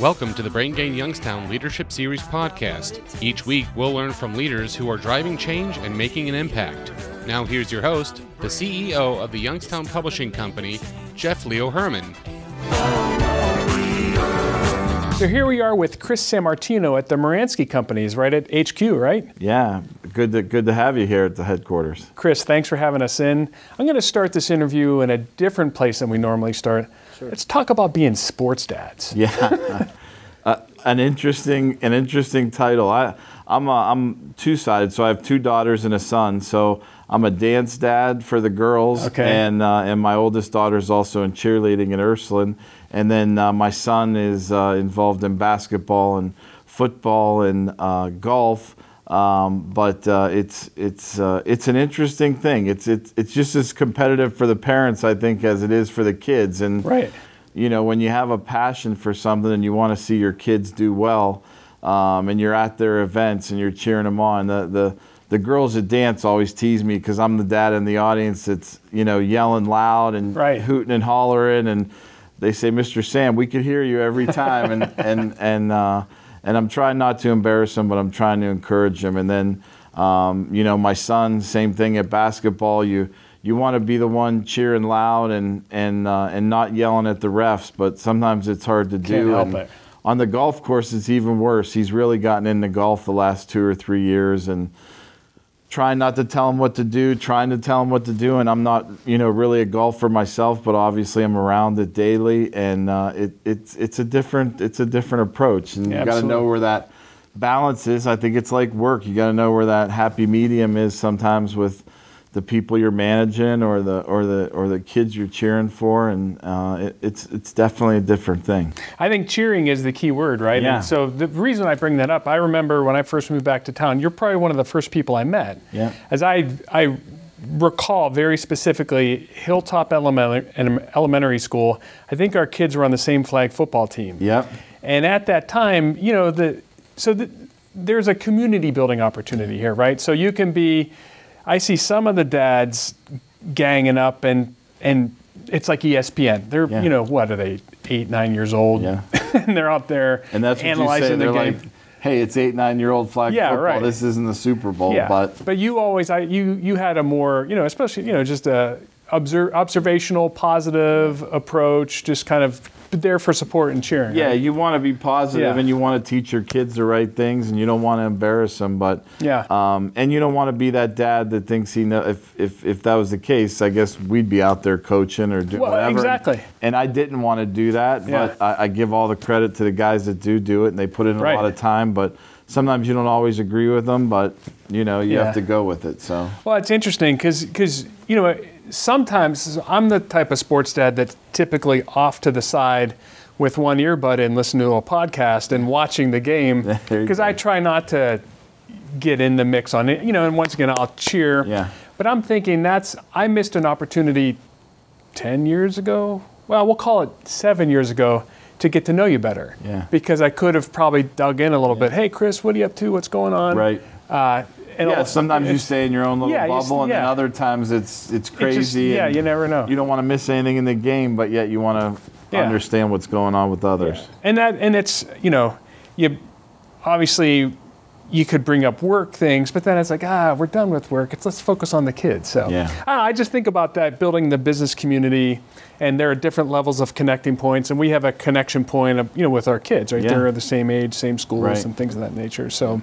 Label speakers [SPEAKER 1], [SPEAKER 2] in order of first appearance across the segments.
[SPEAKER 1] Welcome to the Brain Gain Youngstown Leadership Series podcast. Each week, we'll learn from leaders who are driving change and making an impact. Now, here's your host, the CEO of the Youngstown Publishing Company, Jeff Leo Herman.
[SPEAKER 2] So here we are with Chris Sammartino at the Muransky Companies, right at HQ, right?
[SPEAKER 3] Yeah, good to good to have you here at the headquarters.
[SPEAKER 2] Chris, thanks for having us in. I'm going to start this interview in a different place than we normally start. Sure. Let's talk about being sports dads.
[SPEAKER 3] Yeah, uh, an interesting an interesting title. I I'm a, I'm two sided, so I have two daughters and a son. So I'm a dance dad for the girls,
[SPEAKER 2] okay.
[SPEAKER 3] and uh, and my oldest daughter is also in cheerleading in Ursuline and then uh, my son is uh, involved in basketball and football and uh, golf. Um, but uh, it's it's uh, it's an interesting thing. It's it's it's just as competitive for the parents, I think, as it is for the kids. And
[SPEAKER 2] right.
[SPEAKER 3] you know, when you have a passion for something and you want to see your kids do well, um, and you're at their events and you're cheering them on, the the the girls at dance always tease me because I'm the dad in the audience that's you know yelling loud and
[SPEAKER 2] right.
[SPEAKER 3] hooting and hollering and they say, Mr. Sam, we could hear you every time, and and and uh, and I'm trying not to embarrass him, but I'm trying to encourage him. And then, um, you know, my son, same thing at basketball. You you want to be the one cheering loud and and uh, and not yelling at the refs, but sometimes it's hard to do.
[SPEAKER 2] Can't.
[SPEAKER 3] Help
[SPEAKER 2] it.
[SPEAKER 3] on the golf course, it's even worse. He's really gotten into golf the last two or three years, and trying not to tell him what to do, trying to tell him what to do. And I'm not, you know, really a golfer myself, but obviously I'm around it daily, and uh, it, it's it's a different it's a different approach, and
[SPEAKER 2] Yeah,
[SPEAKER 3] you got to know where that balance is. I think it's like work. You got to know where that happy medium is sometimes with the people you're managing or the or the or the kids you're cheering for, and uh, it, it's it's definitely a different thing.
[SPEAKER 2] I think cheering is the key word, right?
[SPEAKER 3] Yeah.
[SPEAKER 2] And so the reason I bring that up, I remember when I first moved back to town, you're probably one of the first people I met.
[SPEAKER 3] Yeah.
[SPEAKER 2] As I I recall very specifically Hilltop Elementary, Elementary School, I think our kids were on the same flag football team.
[SPEAKER 3] Yep.
[SPEAKER 2] And at that time, you know, the so the, there's a community building opportunity here, right? So you can be I see some of the dads ganging up and and it's like ESPN. They're
[SPEAKER 3] Yeah.
[SPEAKER 2] you know what are they eight nine years old?
[SPEAKER 3] Yeah.
[SPEAKER 2] and they're out there
[SPEAKER 3] And that's what you say.
[SPEAKER 2] analyzing
[SPEAKER 3] They're
[SPEAKER 2] the game.
[SPEAKER 3] like, "Hey, it's eight, nine-year-old flag
[SPEAKER 2] Yeah,
[SPEAKER 3] football.
[SPEAKER 2] right.
[SPEAKER 3] This isn't the Super Bowl."
[SPEAKER 2] yeah,
[SPEAKER 3] But
[SPEAKER 2] you always I you you had a more you know especially you know just a obser- observational positive approach, just kind of there for support and cheering.
[SPEAKER 3] yeah,
[SPEAKER 2] right?
[SPEAKER 3] you want to be positive
[SPEAKER 2] Yeah.
[SPEAKER 3] and you want to teach your kids the right things, and you don't want to embarrass them. But
[SPEAKER 2] Yeah.
[SPEAKER 3] um, and you don't want to be that dad that thinks he know. If if if that was the case, I guess we'd be out there coaching or doing
[SPEAKER 2] Well,
[SPEAKER 3] whatever.
[SPEAKER 2] exactly.
[SPEAKER 3] And I didn't want to do that,
[SPEAKER 2] Yeah.
[SPEAKER 3] but I, I give all the credit to the guys that do do it, and they put in a
[SPEAKER 2] Right.
[SPEAKER 3] lot of time. But sometimes you don't always agree with them, but you know you
[SPEAKER 2] Yeah.
[SPEAKER 3] have to go with it. So
[SPEAKER 2] Well, it's interesting because you know sometimes I'm the type of sports dad that's typically off to the side with one earbud in, listening to a podcast and watching the game because I try not to get in the mix on it. You know, and once again I'll cheer.
[SPEAKER 3] Yeah.
[SPEAKER 2] But I'm thinking that's I missed an opportunity ten years ago. Well, we'll call it seven years ago to get to know you better.
[SPEAKER 3] Yeah.
[SPEAKER 2] Because I could have probably dug in a little bit. Hey, Chris, what are you up to? What's going on?
[SPEAKER 3] right.
[SPEAKER 2] Uh, and
[SPEAKER 3] Yeah,
[SPEAKER 2] all-
[SPEAKER 3] sometimes you stay in your own little
[SPEAKER 2] Yeah,
[SPEAKER 3] bubble, and then other times it's it's
[SPEAKER 2] It
[SPEAKER 3] crazy.
[SPEAKER 2] just- yeah, you never know.
[SPEAKER 3] You don't want to miss anything in the game, but yet you want to
[SPEAKER 2] Yeah.
[SPEAKER 3] understand what's going on with others.
[SPEAKER 2] and that and it's you know you obviously you could bring up work things but then it's like ah we're done with work it's let's focus on the kids so
[SPEAKER 3] Yeah.
[SPEAKER 2] I, I just think about that building the business community and there are different levels of connecting points and we have a connection point of, you know with our kids right
[SPEAKER 3] Yeah.
[SPEAKER 2] they're the same age same schools
[SPEAKER 3] Right.
[SPEAKER 2] and things of that nature so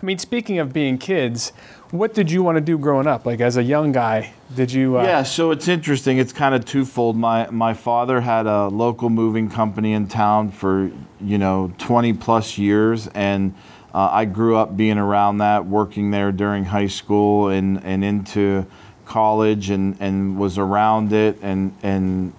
[SPEAKER 2] i mean speaking of being kids what did you want to do growing up like as a young guy did you uh,
[SPEAKER 3] Yeah, so it's interesting. It's kind of twofold. My my father had a local moving company in town for you know 20 plus years, and uh, I grew up being around that, working there during high school and and into college, and and was around it, and and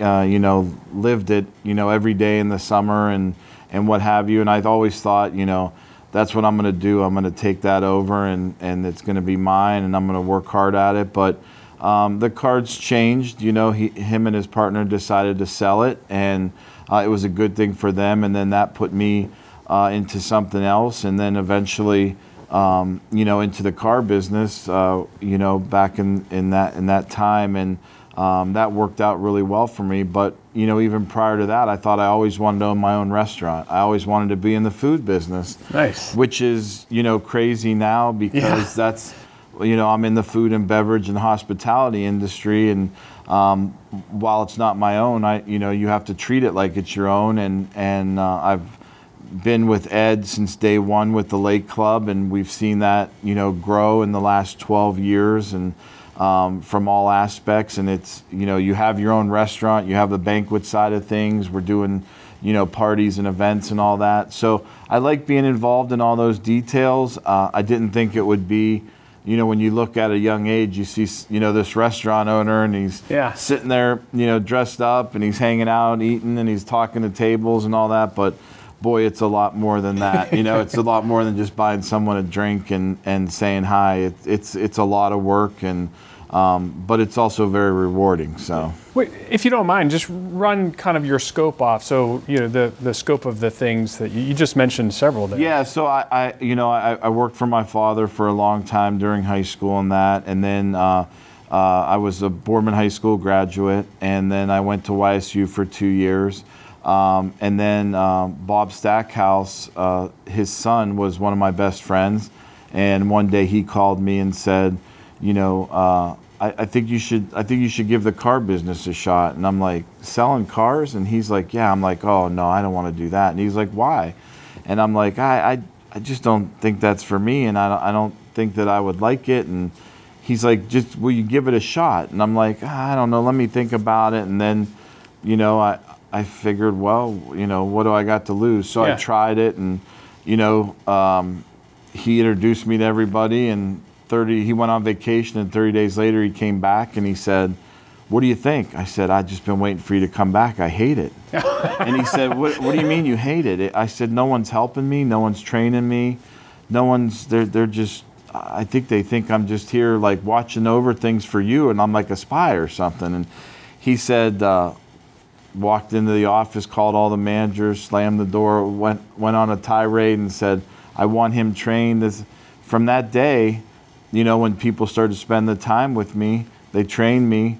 [SPEAKER 3] uh, you know lived it, you know every day in the summer and and what have you. And I've always thought, you know. That's what I'm going to do. I'm going to take that over, and, and it's going to be mine, and I'm going to work hard at it. But um, the cards changed. You know, he, him and his partner decided to sell it, and uh, it was a good thing for them. And then that put me uh, into something else, and then eventually, um, you know, into the car business. Uh, you know, back in, in that in that time, and um, that worked out really well for me. But you know, even prior to that, I thought I always wanted to own my own restaurant. I always wanted to be in the food business.
[SPEAKER 2] Nice.
[SPEAKER 3] Which is you know crazy now because
[SPEAKER 2] Yeah.
[SPEAKER 3] that's you know I'm in the food and beverage and hospitality industry, and um, while it's not my own, I you know you have to treat it like it's your own, and and uh, I've been with Ed since day one with the Lake Club, and we've seen that you know grow in the last 12 years, and um, from all aspects. And it's you know you have your own restaurant, you have the banquet side of things. We're doing you know parties and events and all that. So I like being involved in all those details. Uh, I didn't think it would be. You know, when you look at a young age, you see, you know, this restaurant owner, and he's
[SPEAKER 2] Yeah.
[SPEAKER 3] sitting there, you know, dressed up, and he's hanging out, eating, and he's talking to tables and all that. But boy, it's a lot more than that. You know, it's a lot more than just buying someone a drink and, and saying hi. It, it's it's a lot of work, and um, but it's also very rewarding. So
[SPEAKER 2] Wait, if you don't mind, just run kind of your scope off. So you know the the scope of the things that you, you just mentioned several there.
[SPEAKER 3] yeah, so I, I you know I, I worked for my father for a long time during high school and that, and then. Uh, uh, I was a Boardman High School graduate, and then I went to YSU for two years. Um, and then um, Bob Stackhouse, uh, his son, was one of my best friends. And one day he called me and said, "You know, uh, I, I think you should. I think you should give the car business a shot." And I'm like, "Selling cars?" And he's like, "Yeah." I'm like, "Oh no, I don't want to do that." And he's like, "Why?" And I'm like, "I, I, I just don't think that's for me, and I, don't- I don't think that I would like it." And he's like, just will you give it a shot? And I'm like, "Ah, I don't know. Let me think about it. And then, you know, I I figured, well, you know, what do I got to lose? So
[SPEAKER 2] Yeah.
[SPEAKER 3] I tried it, and you know, um, he introduced me to everybody. And 30, he went on vacation, and 30 days later, he came back and he said. What do you think? I said, I've just been waiting for you to come back. I hate it. and he said, what, what do you mean you hate it? I said, No one's helping me. No one's training me. No one's, they're, they're just, I think they think I'm just here like watching over things for you and I'm like a spy or something. And he said, uh, walked into the office, called all the managers, slammed the door, went, went on a tirade and said, I want him trained. This, from that day, you know, when people started to spend the time with me, they trained me.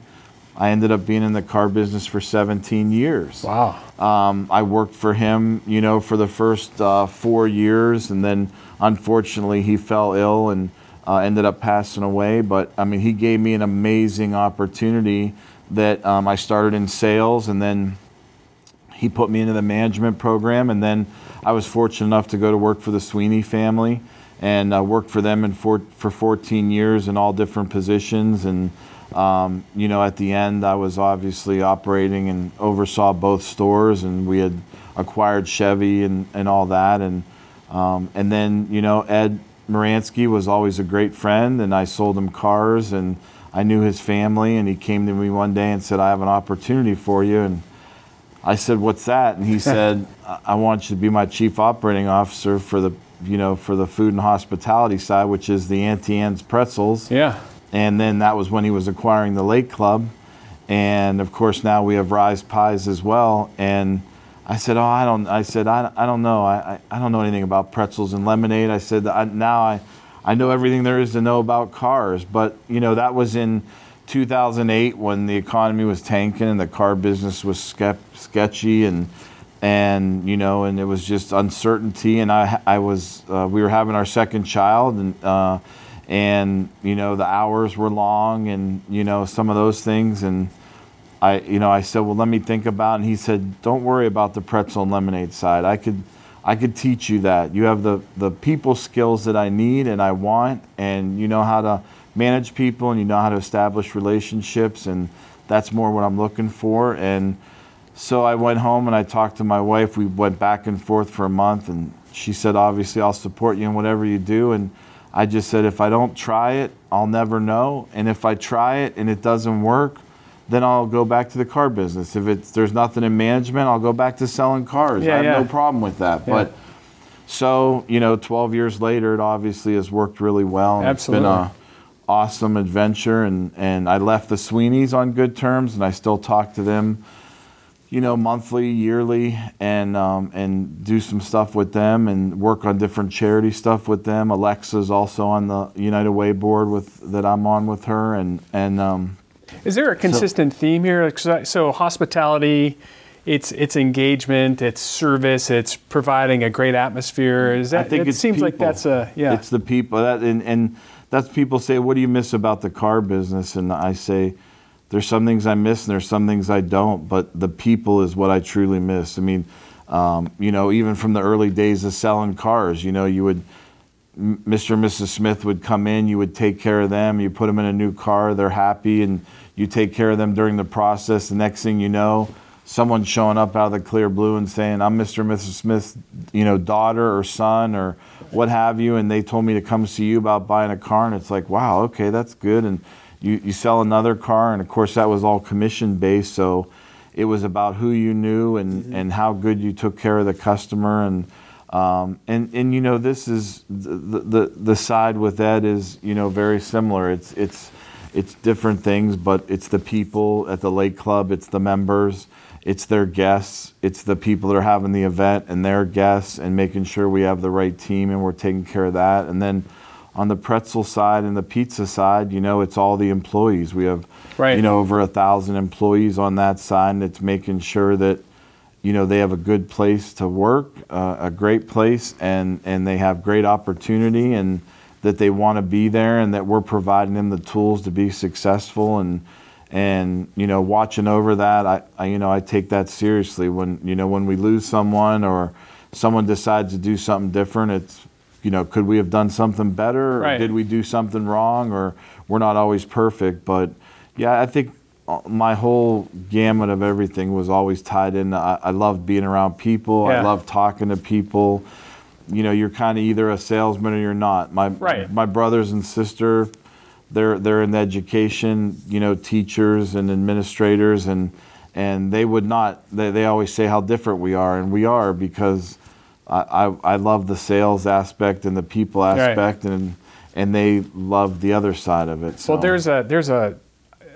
[SPEAKER 3] I ended up being in the car business for 17 years.
[SPEAKER 2] Wow.
[SPEAKER 3] Um, I worked for him, you know, for the first uh, four years, and then unfortunately he fell ill and uh, ended up passing away. But I mean, he gave me an amazing opportunity that um, I started in sales, and then he put me into the management program, and then I was fortunate enough to go to work for the Sweeney family, and uh, worked for them in for, for 14 years in all different positions. And um, you know, at the end, I was obviously operating and oversaw both stores, and we had acquired Chevy and, and all that, and um, and then you know Ed Muransky was always a great friend, and I sold him cars, and I knew his family, and he came to me one day and said, "I have an opportunity for you," and I said, "What's that?" And he said, "I- "I want you to be my chief operating officer for the, you know, for the food and hospitality side, which is the Auntie Anne's Pretzels."
[SPEAKER 2] Yeah.
[SPEAKER 3] And then that was when he was acquiring the Lake Club, and of course now we have Rise Pies as well. And I said, "Oh, I don't." I said, "I, I don't know. I, I, I don't know anything about pretzels and lemonade." I said, I, "Now I, I know everything there is to know about cars." But you know that was in 2008 when the economy was tanking and the car business was skep- sketchy and and you know and it was just uncertainty and I I was uh, we were having our second child and uh, and you know the hours were long and you know some of those things and I you know I said well let me think about it. and he said don't worry about the pretzel and lemonade side I could I could teach you that you have the the people skills that I need and I want and you know how to manage people and you know how to establish relationships and that's more what I'm looking for and so I went home and I talked to my wife. We went back and forth for a month, and she said, "Obviously, I'll support you in whatever you do." And I just said, "If I don't try it, I'll never know. And if I try it and it doesn't work, then I'll go back to the car business. If it's there's nothing in management, I'll go back to selling cars.
[SPEAKER 2] Yeah,
[SPEAKER 3] I have
[SPEAKER 2] yeah.
[SPEAKER 3] no problem with that."
[SPEAKER 2] Yeah.
[SPEAKER 3] But so you know, 12 years later, it obviously has worked really well.
[SPEAKER 2] Absolutely.
[SPEAKER 3] It's been a awesome adventure, and and I left the Sweeneys on good terms, and I still talk to them you know, monthly, yearly, and um, and do some stuff with them and work on different charity stuff with them. Alexa's also on the United Way board with that I'm on with her, and and um,
[SPEAKER 2] Is there a consistent theme here? So hospitality, it's it's engagement, it's service, it's providing a great atmosphere. Is that?
[SPEAKER 3] I think
[SPEAKER 2] it seems like that's a yeah.
[SPEAKER 3] It's the people that and, and that's people say, what do you miss about the car business? And I say, there's some things I miss and there's some things I don't, but the people is what I truly miss. I mean, um, you know, even from the early days of selling cars, you know, you would. Mr. and Mrs. Smith would come in, you would take care of them, you put them in a new car, they're happy, and you take care of them during the process. The next thing you know, someone's showing up out of the clear blue and saying, I'm Mr. and Mrs. Smith's, you know, daughter or son or what have you, and they told me to come see you about buying a car, and it's like, wow, okay, that's good. And you, you sell another car, and of course that was all commission based, so it was about who you knew and, and how good you took care of the customer and um, and and you know this is the, the the side with Ed is you know very similar. It's it's it's different things, but it's the people at the lake club. It's the members. It's their guests. It's the people that are having the event and their guests, and making sure we have the right team and we're taking care of that. And then on the pretzel side and the pizza side, you know, it's all the employees. We have
[SPEAKER 2] Right.
[SPEAKER 3] you know over a thousand employees on that side, and it's making sure that you know they have a good place to work, uh, a great place, and and they have great opportunity, and that they want to be there, and that we're providing them the tools to be successful, and and you know watching over that. I, I you know I take that seriously when you know when we lose someone or someone decides to do something different. It's you know could we have done something better? Or
[SPEAKER 2] Right.
[SPEAKER 3] did we do something wrong? Or we're not always perfect, but yeah, I think uh, my whole gamut of everything was always tied in. I, I loved being around people.
[SPEAKER 2] Yeah.
[SPEAKER 3] I love talking to people. You know, you're kind of either a salesman or you're not. My
[SPEAKER 2] Right.
[SPEAKER 3] my brothers and sister, they're they're in education. You know, teachers and administrators, and and they would not. They they always say how different we are, and we are because I I, I love the sales aspect and the people aspect, and and they love the other side of it. So.
[SPEAKER 2] well, there's a there's a.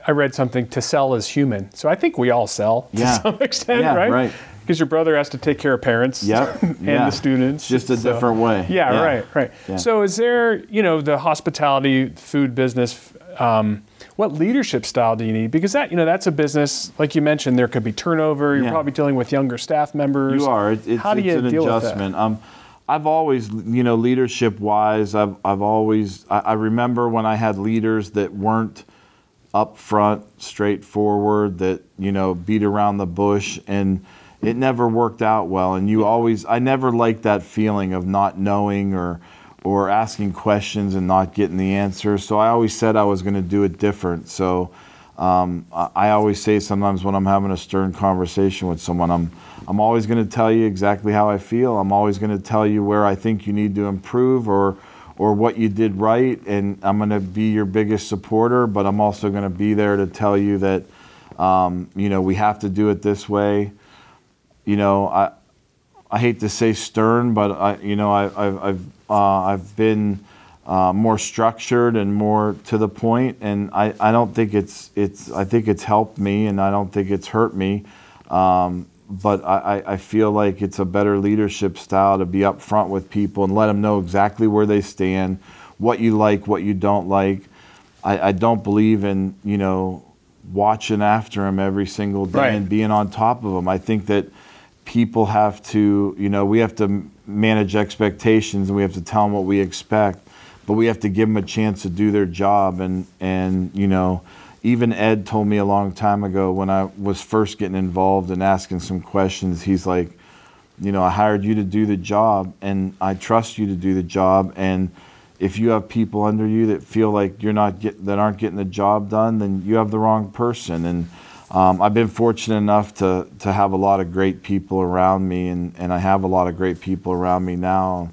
[SPEAKER 2] I read something to sell is human, so I think we all sell to
[SPEAKER 3] Yeah.
[SPEAKER 2] some extent,
[SPEAKER 3] Yeah,
[SPEAKER 2] right?
[SPEAKER 3] right.
[SPEAKER 2] Because your brother has to take care of parents,
[SPEAKER 3] Yep,
[SPEAKER 2] and
[SPEAKER 3] yeah.
[SPEAKER 2] the students,
[SPEAKER 3] Just a
[SPEAKER 2] so-
[SPEAKER 3] different way.
[SPEAKER 2] Yeah, right, right. So, is there, you know, the hospitality food business? Um, what leadership style do you need? Because that, you know, that's a business. Like you mentioned, there could be turnover. You're
[SPEAKER 3] Yeah.
[SPEAKER 2] probably dealing with younger staff members.
[SPEAKER 3] You are. It, it's,
[SPEAKER 2] How do
[SPEAKER 3] it's
[SPEAKER 2] you
[SPEAKER 3] an
[SPEAKER 2] deal
[SPEAKER 3] adjustment. Um, I've always, you know, leadership wise, I've, I've always, I, I remember when I had leaders that weren't upfront, straightforward, that, you know, beat around the bush and it never worked out well. And you always, I never liked that feeling of not knowing or, or asking questions and not getting the answer. So I always said I was going to do it different. So um, I, always say sometimes when I'm having a stern conversation with someone, I'm I'm always going to tell you exactly how I feel. I'm always going to tell you where I think you need to improve or or what you did right, and I'm going to be your biggest supporter. But I'm also going to be there to tell you that um, you know we have to do it this way. You know, I I hate to say stern, but I, you know, I, I've I've uh, I've been uh, more structured and more to the point, and I, I don't think it's it's I think it's helped me, and I don't think it's hurt me. Um, but I, I- feel like it's a better leadership style to be upfront with people and let them know exactly where they stand, what you like, what you don't like. I, I don't believe in you know watching after them every single day
[SPEAKER 2] Right.
[SPEAKER 3] and being on top of them. I think that people have to, you know, we have to manage expectations and we have to tell them what we expect, but we have to give them a chance to do their job. And, and you know, even Ed told me a long time ago when I was first getting involved and asking some questions, he's like, you know, I hired you to do the job and I trust you to do the job. And if you have people under you that feel like you're not get, that aren't getting the job done, then you have the wrong person. And um, I've been fortunate enough to, to have a lot of great people around me, and, and I have a lot of great people around me now.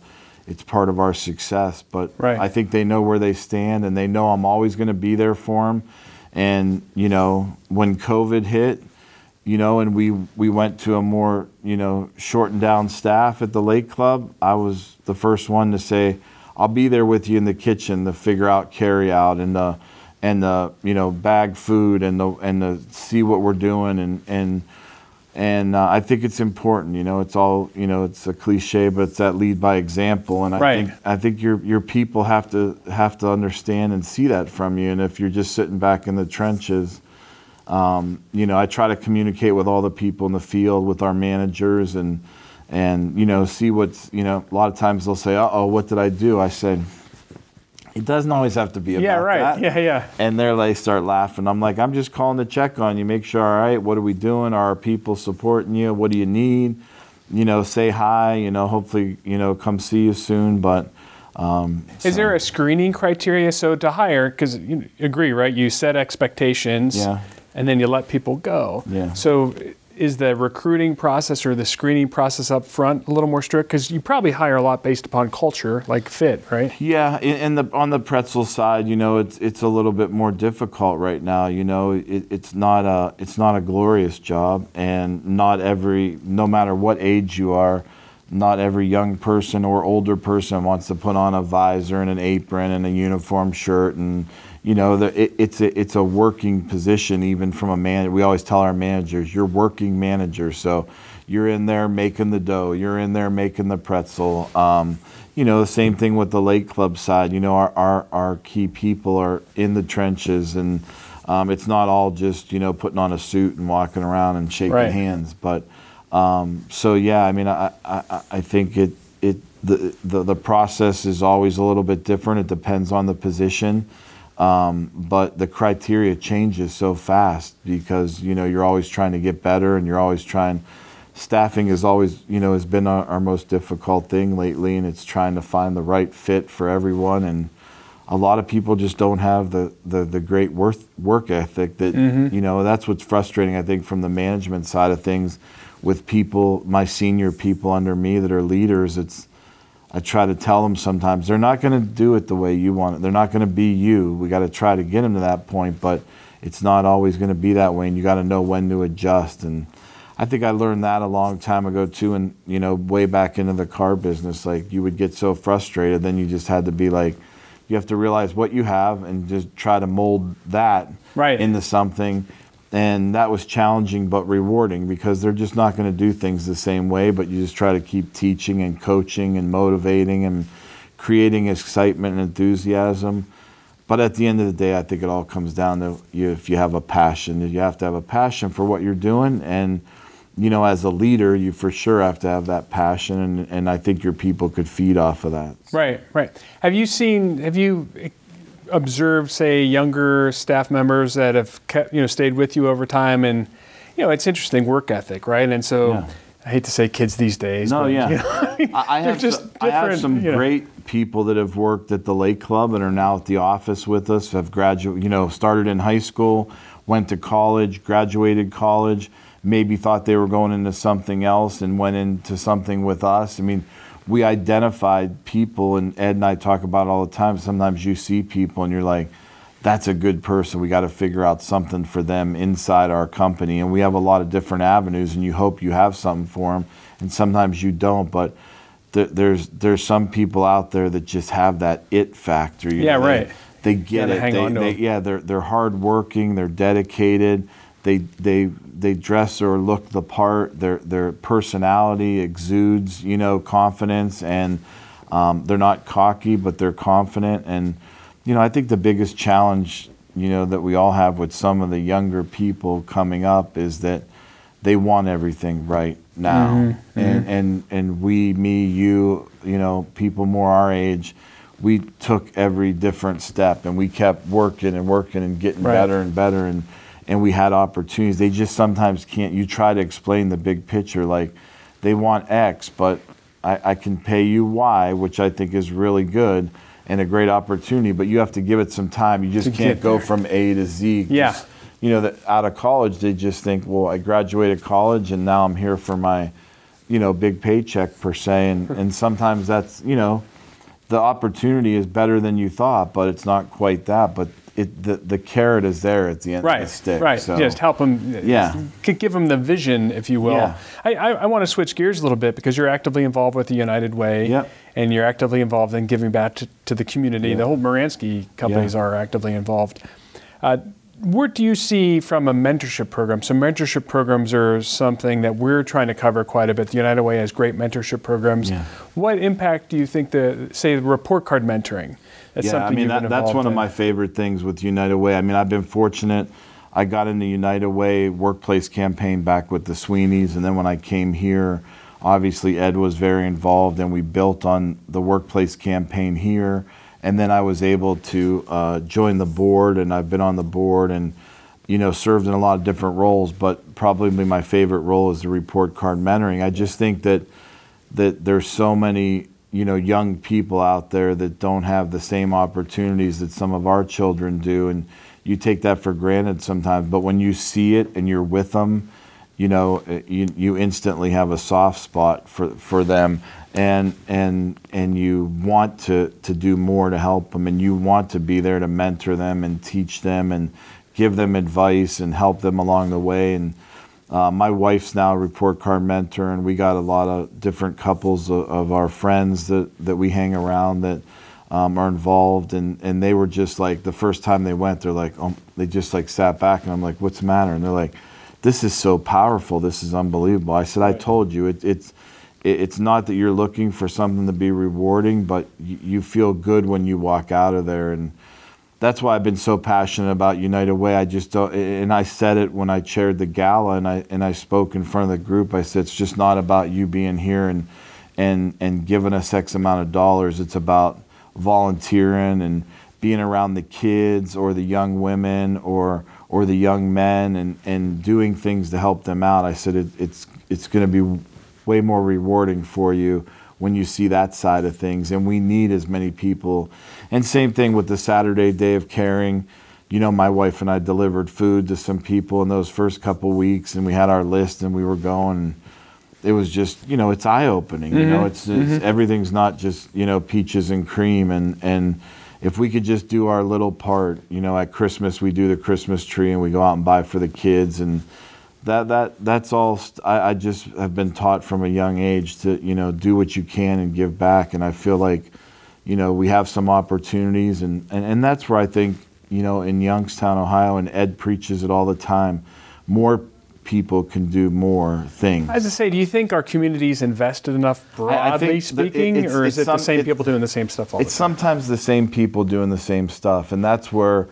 [SPEAKER 3] It's part of our success, but
[SPEAKER 2] Right.
[SPEAKER 3] I think they know where they stand, and they know I'm always going to be there for them. And you know, when COVID hit, you know, and we we went to a more you know shortened down staff at the Lake Club. I was the first one to say, "I'll be there with you in the kitchen to figure out carry out and the and the you know bag food and the and the see what we're doing and and and uh, I think it's important. You know, it's all you know. It's a cliche, but it's that lead by example. And I
[SPEAKER 2] Right.
[SPEAKER 3] think I think your your people have to have to understand and see that from you. And if you're just sitting back in the trenches, Um, you know, I try to communicate with all the people in the field, with our managers, and and you know, see what's you know. A lot of times they'll say, "Uh "Oh, what did I do?" I said, "It doesn't always have to be about
[SPEAKER 2] Yeah, right.
[SPEAKER 3] that."
[SPEAKER 2] Yeah, yeah.
[SPEAKER 3] And there they start laughing. I'm like, I'm just calling to check on you, make sure, all right, what are we doing? Are our people supporting you? What do you need? You know, say hi, you know, hopefully, you know, come see you soon. But um,
[SPEAKER 2] Is there a screening criteria? So to hire, because you agree, right? You set expectations,
[SPEAKER 3] Yeah.
[SPEAKER 2] and then you let people go.
[SPEAKER 3] Yeah.
[SPEAKER 2] So is the recruiting process or the screening process up front a little more strict? Because you probably hire a lot based upon culture, like fit, right?
[SPEAKER 3] Yeah, in the on the pretzel side, you know, it's it's a little bit more difficult right now. You know, it, it's not a it's not a glorious job, and not every no matter what age you are, not every young person or older person wants to put on a visor and an apron and a uniform shirt and you know the, it, it's a it's a working position even from a man we always tell our managers you're working manager so you're in there making the dough you're in there making the pretzel um, you know the same thing with the lake club side you know our our, our key people are in the trenches and um, it's not all just you know putting on a suit and walking around and shaking
[SPEAKER 2] Right.
[SPEAKER 3] hands but um, so yeah, I mean, I, I, I think it it the, the the process is always a little bit different. It depends on the position, um, but the criteria changes so fast because you know you're always trying to get better and you're always trying. Staffing is always you know has been our, our most difficult thing lately, and it's trying to find the right fit for everyone and a lot of people just don't have the, the, the great work, work ethic that you know that's what's frustrating i think from the management side of things with people my senior people under me that are leaders it's i try to tell them sometimes they're not going to do it the way you want it they're not going to be you we got to try to get them to that point but it's not always going to be that way and you got to know when to adjust and I think I learned that a long time ago too, and you know, way back into the car business. Like you would get so frustrated, then you just had to be like, you have to realize what you have and just try to mold that
[SPEAKER 2] Right.
[SPEAKER 3] into something. And that was challenging but rewarding because they're just not going to do things the same way. But you just try to keep teaching and coaching and motivating and creating excitement and enthusiasm. But at the end of the day, I think it all comes down to you. If you have a passion, you have to have a passion for what you're doing, and you know, as a leader, you for sure have to have that passion, and, and I think your people could feed off of that.
[SPEAKER 2] Right, right. Have you seen? Have you observed, say, younger staff members that have kept, you know stayed with you over time, and you know, it's interesting work ethic, right? And so,
[SPEAKER 3] Yeah.
[SPEAKER 2] I hate to say kids these days.
[SPEAKER 3] No,
[SPEAKER 2] but,
[SPEAKER 3] yeah.
[SPEAKER 2] you know,
[SPEAKER 3] I, I have
[SPEAKER 2] just
[SPEAKER 3] some, I have some
[SPEAKER 2] you know.
[SPEAKER 3] great people that have worked at the Lake Club and are now at the office with us. Have graduated, you know, started in high school, went to college, graduated college, maybe thought they were going into something else and went into something with us. I mean, we identified people, and Ed and I talk about it all the time. Sometimes you see people and you're like, that's a good person. We got to figure out something for them inside our company. And we have a lot of different avenues, and you hope you have something for them, and sometimes you don't. But th- there's there's some people out there that just have that it factor. you
[SPEAKER 2] Yeah,
[SPEAKER 3] know,
[SPEAKER 2] right.
[SPEAKER 3] They get
[SPEAKER 2] gotta
[SPEAKER 3] it.
[SPEAKER 2] hang
[SPEAKER 3] They,
[SPEAKER 2] on to
[SPEAKER 3] they, yeah, they're they're hardworking. They're dedicated. They they they dress or look the part. Their their personality exudes, you know, confidence, and um, they're not cocky, but they're confident. And you know, I think the biggest challenge, you know, that we all have with some of the younger people coming up is that they want everything right now. And, and and we, me, you, you know, people more our age, we took every different step and we kept working and working and getting
[SPEAKER 2] Right.
[SPEAKER 3] better and better and and we had opportunities. They just sometimes can't. You try to explain the big picture, like they want X, but I, I can pay you Y, which I think is really good and a great opportunity. But you have to give it some time. You just can't go from A to Z.
[SPEAKER 2] Yeah.
[SPEAKER 3] You know that out of college, they just think, well, I graduated college and now I'm here for my, you know, big paycheck per se. And and sometimes that's you know, the opportunity is better than you thought, but it's not quite that. But it the, the carrot is there at the end of
[SPEAKER 2] Right,
[SPEAKER 3] the stick.
[SPEAKER 2] right.
[SPEAKER 3] So.
[SPEAKER 2] Just help them.
[SPEAKER 3] Yeah.
[SPEAKER 2] give them the vision, if you will.
[SPEAKER 3] Yeah.
[SPEAKER 2] I, I, I want to switch gears a little bit because you're actively involved with the United Way,
[SPEAKER 3] Yep.
[SPEAKER 2] and you're actively involved in giving back to, to the community.
[SPEAKER 3] Yeah.
[SPEAKER 2] The whole Muransky companies
[SPEAKER 3] Yeah.
[SPEAKER 2] are actively involved. Uh, what do you see from a mentorship program? So mentorship programs are something that we're trying to cover quite a bit. The United Way has great mentorship programs.
[SPEAKER 3] Yeah.
[SPEAKER 2] What impact do you think the say the report card mentoring? That's
[SPEAKER 3] yeah, I mean that, that's one of my favorite things with United Way. I mean, I've been fortunate. I got in the United Way workplace campaign back with the Sweeneys, and then when I came here, obviously Ed was very involved, and we built on the workplace campaign here. And then I was able to uh, join the board, and I've been on the board and you know served in a lot of different roles. But probably my favorite role is the report card mentoring. I just think that that there's so many you know young people out there that don't have the same opportunities that some of our children do, and you take that for granted sometimes. But when you see it and you're with them, you know, uh, you, you instantly have a soft spot for, for them and, and, and you want to, to do more to help them and you want to be there to mentor them and teach them and give them advice and help them along the way. And uh, my wife's now a report card mentor, and we got a lot of different couples of, of our friends that, that we hang around that um, are involved, and, and they were just like the first time they went, they're like, oh, they just like sat back, and I'm like, what's the matter? And they're like, this is so powerful, this is unbelievable. I said, I told you, it, it's it's not that you're looking for something to be rewarding, but you, you feel good when you walk out of there, and that's why I've been so passionate about United Way. I just don't, and I said it when I chaired the gala, and I and I spoke in front of the group. I said it's just not about you being here and and and giving us X amount of dollars. It's about volunteering and being around the kids or the young women or or the young men and, and doing things to help them out. I said it, it's it's going to be way more rewarding for you when you see that side of things. And we need as many people. And same thing with the Saturday Day of Caring. You know, my wife and I delivered food to some people in those first couple weeks, and we had our list, and we were going it was just you know it's eye opening. Mm-hmm. You know, mm-hmm. it's, it's mm-hmm. everything's not just you know peaches and cream and and if we could just do our little part, you know, at Christmas we do the Christmas tree and we go out and buy for the kids and that that that's all. St- I, I just have been taught from a young age to you know do what you can and give back, and I feel like you know we have some opportunities, and and, and that's where I think you know in Youngstown, Ohio, and Ed preaches it all the time. More people can do more things.
[SPEAKER 2] As I say, do you think our community's invested enough, broadly speaking, or is it some, the same people doing the same stuff all
[SPEAKER 3] It's sometimes the same people doing the same stuff, and that's where,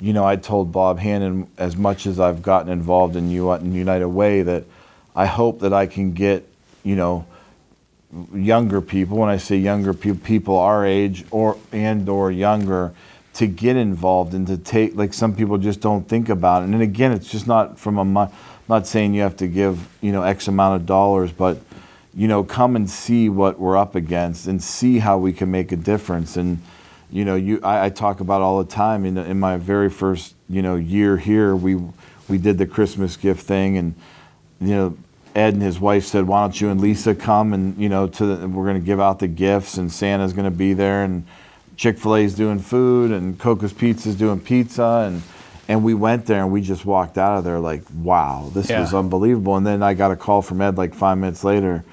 [SPEAKER 3] you know, I told Bob Hannon as much as I've gotten involved in United Way that I hope that I can get, you know, younger people. When I say younger people, people our age or and or younger to get involved and to take like some people just don't think about it. And again, it's just not from a not saying you have to give you know X amount of dollars, but you know come and see what we're up against and see how we can make a difference. And you know you I, I talk about all the time. In, in my very first you know year here, we we did the Christmas gift thing, and you know Ed and his wife said, "Why don't you and Lisa come and you know to the, we're going to give out the gifts and Santa's going to be there and Chick Fil A's doing food and Cocca's Pizza's doing pizza and." And we went there and we just walked out of there like, wow, this yeah. was unbelievable. And then I got a call from Ed like five minutes later,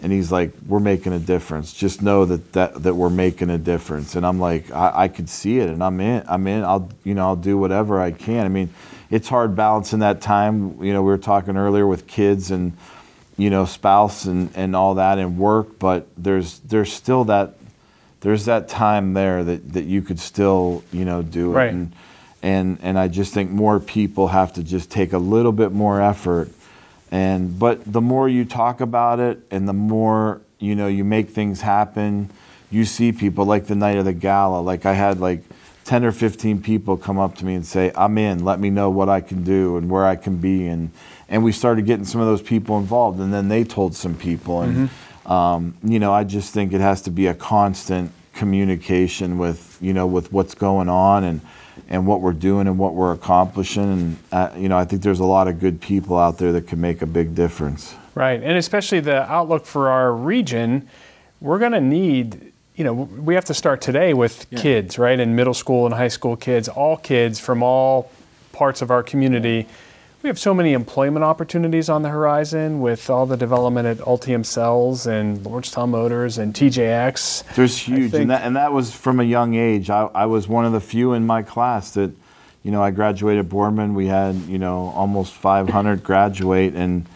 [SPEAKER 3] and he's like, we're making a difference. Just know that that, that we're making a difference. And I'm like, I, I could see it, and I'm in. I'm in. I'll you know I'll do whatever I can. I mean, it's hard balancing that time. You know, we were talking earlier with kids and you know spouse and, and all that and work, but there's there's still that there's that time there that, that you could still you know do it.
[SPEAKER 2] Right.
[SPEAKER 3] And, and and I just think more people have to just take a little bit more effort and but the more you talk about it and the more you know you make things happen you see people like the night of the gala like I had like 10 or 15 people come up to me and say I'm in let me know what I can do and where I can be and and we started getting some of those people involved and then they told some people and mm-hmm. um, you know I just think it has to be a constant communication with you know with what's going on and and what we're doing and what we're accomplishing. And uh, you know, I think there's a lot of good people out there that can make a big difference.
[SPEAKER 2] Right, and especially the outlook for our region, we're going to need. You know, we have to start today with yeah. kids, right, and middle school and high school kids, all kids from all parts of our community. We have so many employment opportunities on the horizon with all the development at Ultium Cells and Lordstown Motors and TJX.
[SPEAKER 3] There's huge, and that, and that was from a young age. I, I was one of the few in my class that, you know, I graduated Boardman. We had, you know, almost 500 graduate, and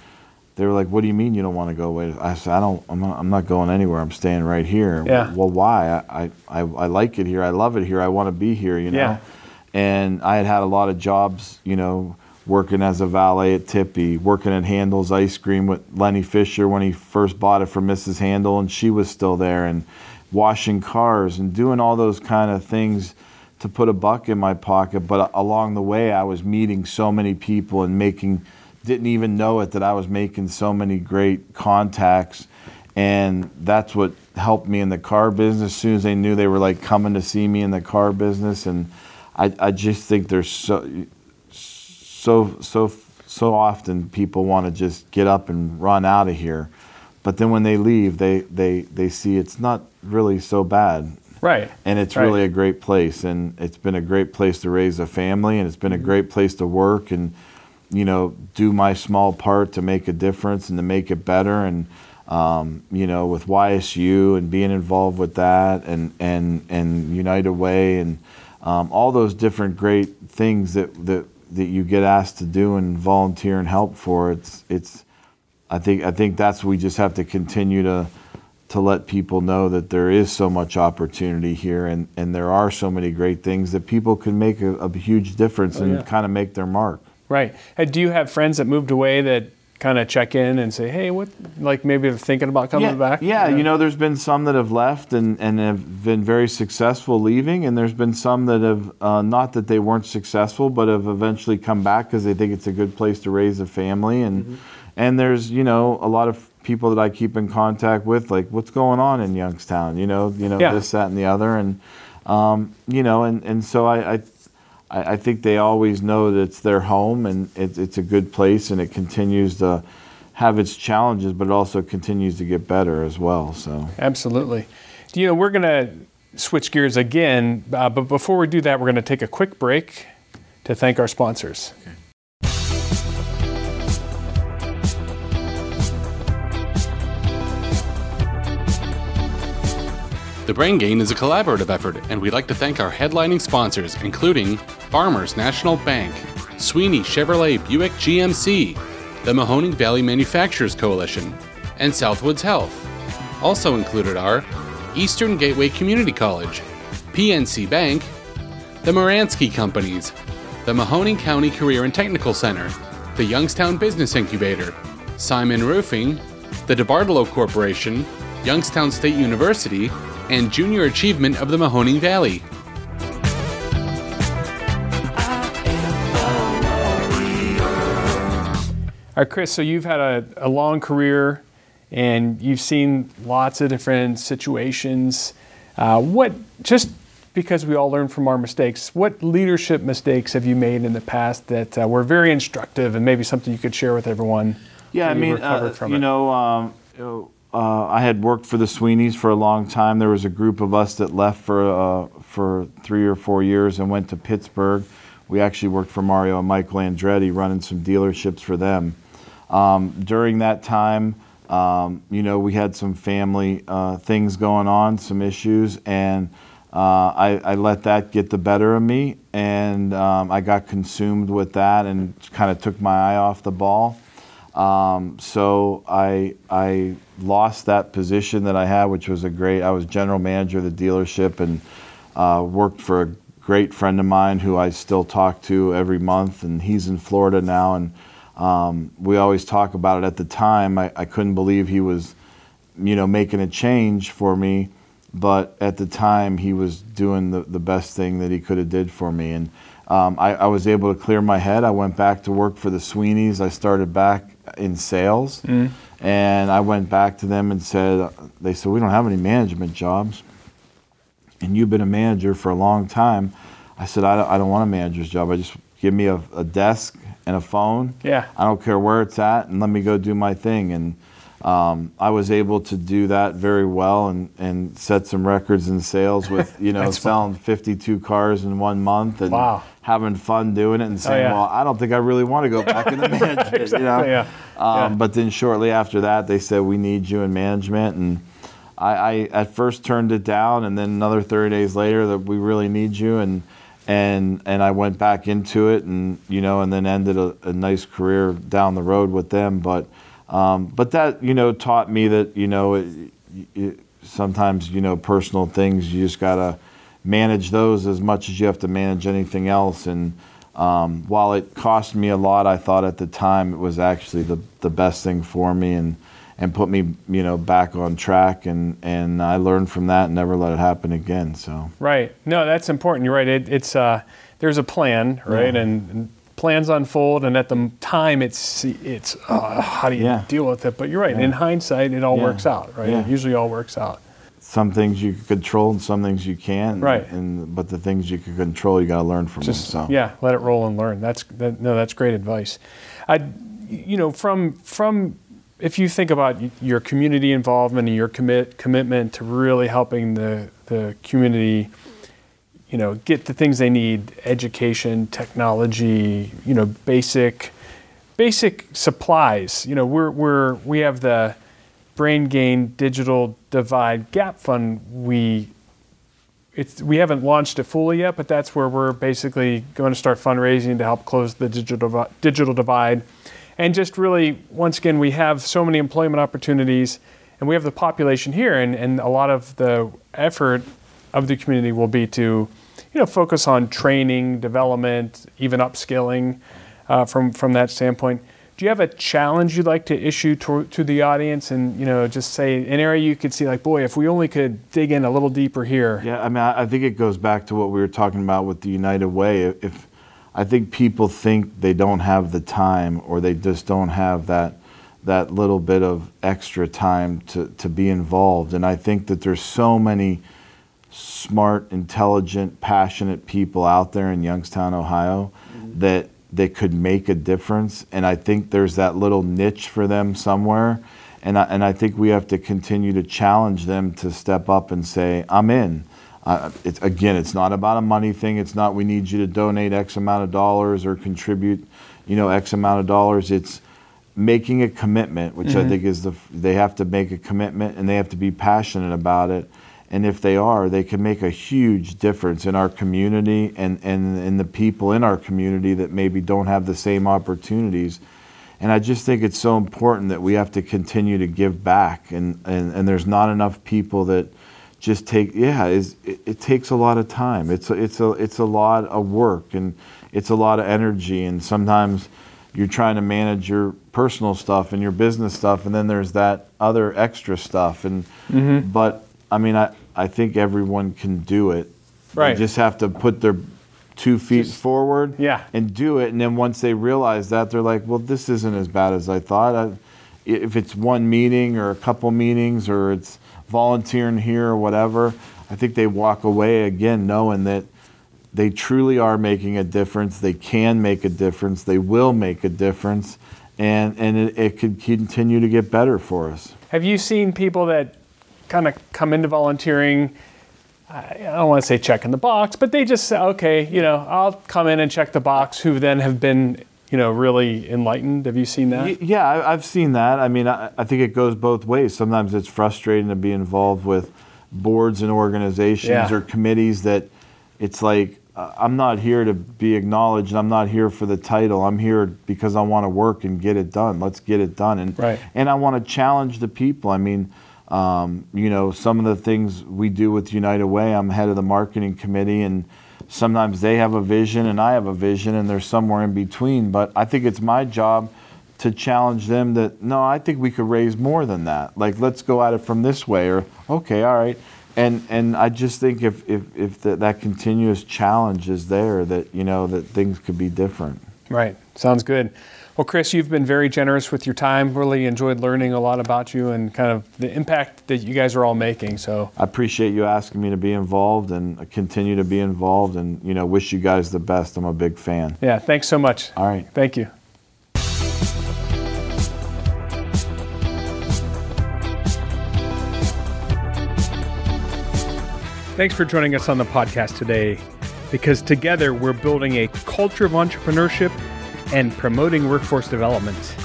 [SPEAKER 3] they were like, "What do you mean you don't want to go away?" I said, "I don't. I'm not, I'm not going anywhere. I'm staying right here."
[SPEAKER 2] Yeah.
[SPEAKER 3] Well, why? I, I, I like it here. I love it here. I want to be here. You know.
[SPEAKER 2] Yeah.
[SPEAKER 3] And I had had a lot of jobs, you know working as a valet at Tippy, working at Handel's Ice Cream with Lenny Fisher when he first bought it from Mrs. Handel and she was still there, and washing cars and doing all those kind of things to put a buck in my pocket. But uh, along the way, I was meeting so many people and making, didn't even know it that I was making so many great contacts. And that's what helped me in the car business. As soon as they knew they were like coming to see me in the car business, and I, I just think there's so so so so often people want to just get up and run out of here but then when they leave they they they see it's not really so bad
[SPEAKER 2] right
[SPEAKER 3] and it's
[SPEAKER 2] right.
[SPEAKER 3] really a great place and it's been a great place to raise a family and it's been a
[SPEAKER 2] Mm-hmm.
[SPEAKER 3] great place to work and you know do my small part to make a difference and to make it better and um, you know with YSU and being involved with that and and and United Way and um, all those different great things that that that you get asked to do and volunteer and help for it's it's I think I think that's we just have to continue to to let people know that there is so much opportunity here and, and there are so many great things that people can make a, a huge difference and
[SPEAKER 2] Oh, yeah.
[SPEAKER 3] kind of make their mark.
[SPEAKER 2] Right do you have friends that moved away that kind of check in and say hey what like maybe they're thinking about coming
[SPEAKER 3] yeah,
[SPEAKER 2] back
[SPEAKER 3] Yeah, you know, there's been some that have left and, and have been very successful leaving, and there's been some that have, uh, not that they weren't successful, but have eventually come back because they think it's a good place to raise a family. And,
[SPEAKER 2] Mm-hmm.
[SPEAKER 3] and there's, you know, a lot of people that I keep in contact with, like, what's going on in Youngstown? You know, you know,
[SPEAKER 2] Yeah.
[SPEAKER 3] this, that, and the other. And, um, you know, and, and so I, I, I I think they always know that it's their home and it's, it's a good place and it continues to have its challenges, but it also continues to get better as well. So
[SPEAKER 2] Absolutely. You know, we're going to switch gears again, uh, but before we do that, we're going to take a quick break to thank our sponsors.
[SPEAKER 1] The Brain Gain is a collaborative effort, and we'd like to thank our headlining sponsors, including Farmers National Bank, Sweeney Chevrolet Buick GMC, the Mahoning Valley Manufacturers Coalition, and Southwoods Health. Also included are Eastern Gateway Community College, PNC Bank, the Muransky Companies, the Mahoning County Career and Technical Center, the Youngstown Business Incubator, Simon Roofing, the DeBartolo Corporation, Youngstown State University, and Junior Achievement of the Mahoning Valley.
[SPEAKER 2] All right, Chris, so you've had a, a long career and you've seen lots of different situations. Uh, what, just because we all learn from our mistakes, what leadership mistakes have you made in the past that uh, were very instructive and maybe something you could share with everyone?
[SPEAKER 3] yeah, I mean, uh,
[SPEAKER 2] from
[SPEAKER 3] you
[SPEAKER 2] it?
[SPEAKER 3] know, um, you know, uh, I had worked for the Sweeneys for a long time. There was a group of us that left for uh, for three or four years and went to Pittsburgh. We actually worked for Mario and Michael Andretti, running some dealerships for them. Um, during that time, um, you know, we had some family uh, things going on, some issues, and uh, I, I let that get the better of me, and um, I got consumed with that and kind of took my eye off the ball. Um, so I I lost that position that I had, which was a great. I was general manager of the dealership and uh, worked for a great friend of mine who I still talk to every month, and he's in Florida now. And um, we always talk about it. At the time, I, I couldn't believe he was, you know, making a change for me. But at the time, he was doing the, the best thing that he could have did for me. And um, I, I was able to clear my head. I went back to work for the Sweeneys. I started back in sales. Mm. And I went back to them and said, they said, we don't have any management jobs. And you've been a manager for a long time. I said, I don't, I don't want a manager's job. I just give me a, a desk and a phone.
[SPEAKER 2] Yeah.
[SPEAKER 3] I don't care where it's at, and let me go do my thing. And um, I was able to do that very well and, and set some records in sales with, you know, selling 52 cars in one month and
[SPEAKER 2] Wow.
[SPEAKER 3] having fun doing it and saying,
[SPEAKER 2] yeah.
[SPEAKER 3] well, I don't think I really want to go back into management, you know.
[SPEAKER 2] yeah.
[SPEAKER 3] Um,
[SPEAKER 2] Yeah.
[SPEAKER 3] But then shortly after that, they said, we need you in management. And I, I at first turned it down, and then another 30 days later, that we really need you. And and and I went back into it, and you know, and then ended a, a nice career down the road with them. But um, but that you know taught me that you know it, it, sometimes you know personal things you just gotta manage those as much as you have to manage anything else. And um, while it cost me a lot, I thought at the time it was actually the, the best thing for me and and put me you know back on track and and I learned from that and never let it happen again. So
[SPEAKER 2] right, no, that's important. You're right. It, it's uh, there's a plan, right,
[SPEAKER 3] Yeah.
[SPEAKER 2] and, and plans unfold, and at the time, it's it's uh, how do you
[SPEAKER 3] Yeah.
[SPEAKER 2] deal with it? But you're right.
[SPEAKER 3] Yeah.
[SPEAKER 2] In hindsight, it all
[SPEAKER 3] Yeah.
[SPEAKER 2] works out, right? It usually all works out.
[SPEAKER 3] some things you can control and some things you can't.
[SPEAKER 2] Right.
[SPEAKER 3] And but the things you can control, you got to learn from
[SPEAKER 2] Just
[SPEAKER 3] them. So
[SPEAKER 2] yeah, let it roll and learn. That's that, no, that's great advice. I, you know, from from if you think about your community involvement and your commit commitment to really helping the the community, you know, get the things they need, education, technology, you know, basic basic supplies. You know, we're we're we have the Brain Gain Digital Divide Gap Fund. We it's we haven't launched it fully yet, but that's where we're basically going to start fundraising to help close the digital digital divide, and just really once again we have so many employment opportunities, and we have the population here, and, and a lot of the effort of the community will be to, you know, focus on training, development, even upskilling, uh, from from that standpoint. Do you have a challenge you'd like to issue to, to the audience, and you know, just say an area you could see, like, boy, if we only could dig in a little deeper here.
[SPEAKER 3] Yeah, I mean, I I think it goes back to what we were talking about with the United Way. If I think people think they don't have the time, or they just don't have that that little bit of extra time to to be involved, and I think that there's so many smart, intelligent, passionate people out there in Youngstown, Ohio, that that could make a difference. And I think there's that little niche for them somewhere. And I, and I think we have to continue to challenge them to step up and say, I'm in. Uh, it's, again, it's not about a money thing. It's not we need you to donate X amount of dollars or contribute, you know, X amount of dollars. It's making a commitment, which I think is the they have to make a commitment and they have to be passionate about it. And if they are, they can make a huge difference in our community and, and in the people in our community that maybe don't have the same opportunities. And I just think it's so important that we have to continue to give back. And, and, and there's not enough people that just take, yeah, it, it takes a lot of time. It's a, it's, a, it's a lot of work and it's a lot of energy. And sometimes you're trying to manage your personal stuff and your business stuff. And then there's that other extra stuff. And, mm-hmm. but I mean, I, I think everyone can do it.
[SPEAKER 2] Right.
[SPEAKER 3] They just have to put their two feet forward
[SPEAKER 2] Yeah.
[SPEAKER 3] and do it. And then once they realize that, they're like, well, this isn't as bad as I thought. I, if it's one meeting or a couple meetings or it's volunteering here or whatever, I think they walk away again knowing that they truly are making a difference. They can make a difference. They will make a difference. And, and it, it could continue to get better for us.
[SPEAKER 2] Have you seen people that kind of come into volunteering? I don't want to say checking the box, but they just say, okay, you know, I'll come in and check the box, who then have been, you know, really enlightened. Have you seen that?
[SPEAKER 3] Yeah, I've seen that. I mean, I, think it goes both ways. Sometimes it's frustrating to be involved with boards and organizations
[SPEAKER 2] Yeah.
[SPEAKER 3] or committees that it's like, I'm not here to be acknowledged. And I'm not here for the title. I'm here because I want to work and get it done. Let's get it done. And
[SPEAKER 2] Right.
[SPEAKER 3] and I want to challenge the people. I mean, um, you know, some of the things we do with United Way. I'm head of the marketing committee, and sometimes they have a vision and I have a vision, and they're somewhere in between. But I think it's my job to challenge them that no, I think we could raise more than that. Like let's go at it from this way, or okay, all right. And and I just think if if if that that continuous challenge is there, that you know that things could be different.
[SPEAKER 2] Right. Sounds good. Well, Chris, you've been very generous with your time. Really enjoyed learning a lot about you and kind of the impact that you guys are all making. So,
[SPEAKER 3] I appreciate you asking me to be involved and continue to be involved and you know wish you guys the best. I'm a big fan.
[SPEAKER 2] yeah, thanks so much.
[SPEAKER 3] All right.
[SPEAKER 2] Thank you. Thanks for joining us on the podcast today because together we're building a culture of entrepreneurship and promoting workforce development.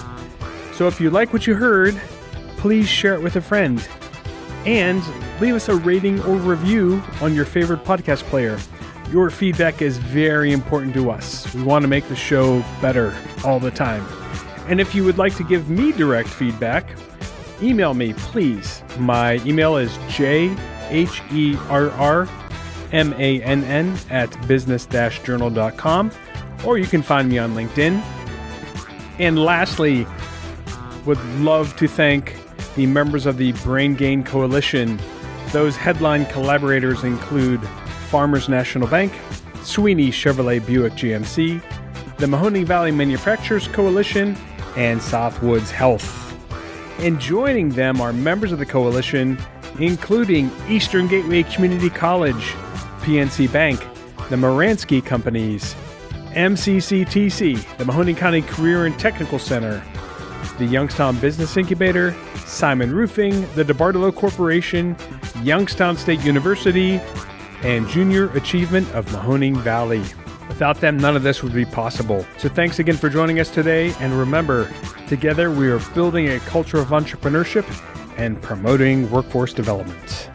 [SPEAKER 2] So if you like what you heard, please share it with a friend and leave us a rating or review on your favorite podcast player. Your feedback is very important to us. We want to make the show better all the time. And if you would like to give me direct feedback, email me, please. My email is jherrmann at business-journal.com or you can find me on LinkedIn. And lastly, would love to thank the members of the Brain Gain Coalition. Those headline collaborators include Farmers National Bank, Sweeney Chevrolet Buick GMC, the Mahoning Valley Manufacturers Coalition, and Southwoods Health. And joining them are members of the coalition, including Eastern Gateway Community College, PNC Bank, the Muransky Companies, MCCTC, the Mahoning County Career and Technical Center, the Youngstown Business Incubator, Simon Roofing, the DeBartolo Corporation, Youngstown State University, and Junior Achievement of Mahoning Valley. Without them, none of this would be possible. So thanks again for joining us today. And remember, together we are building a culture of entrepreneurship and promoting workforce development.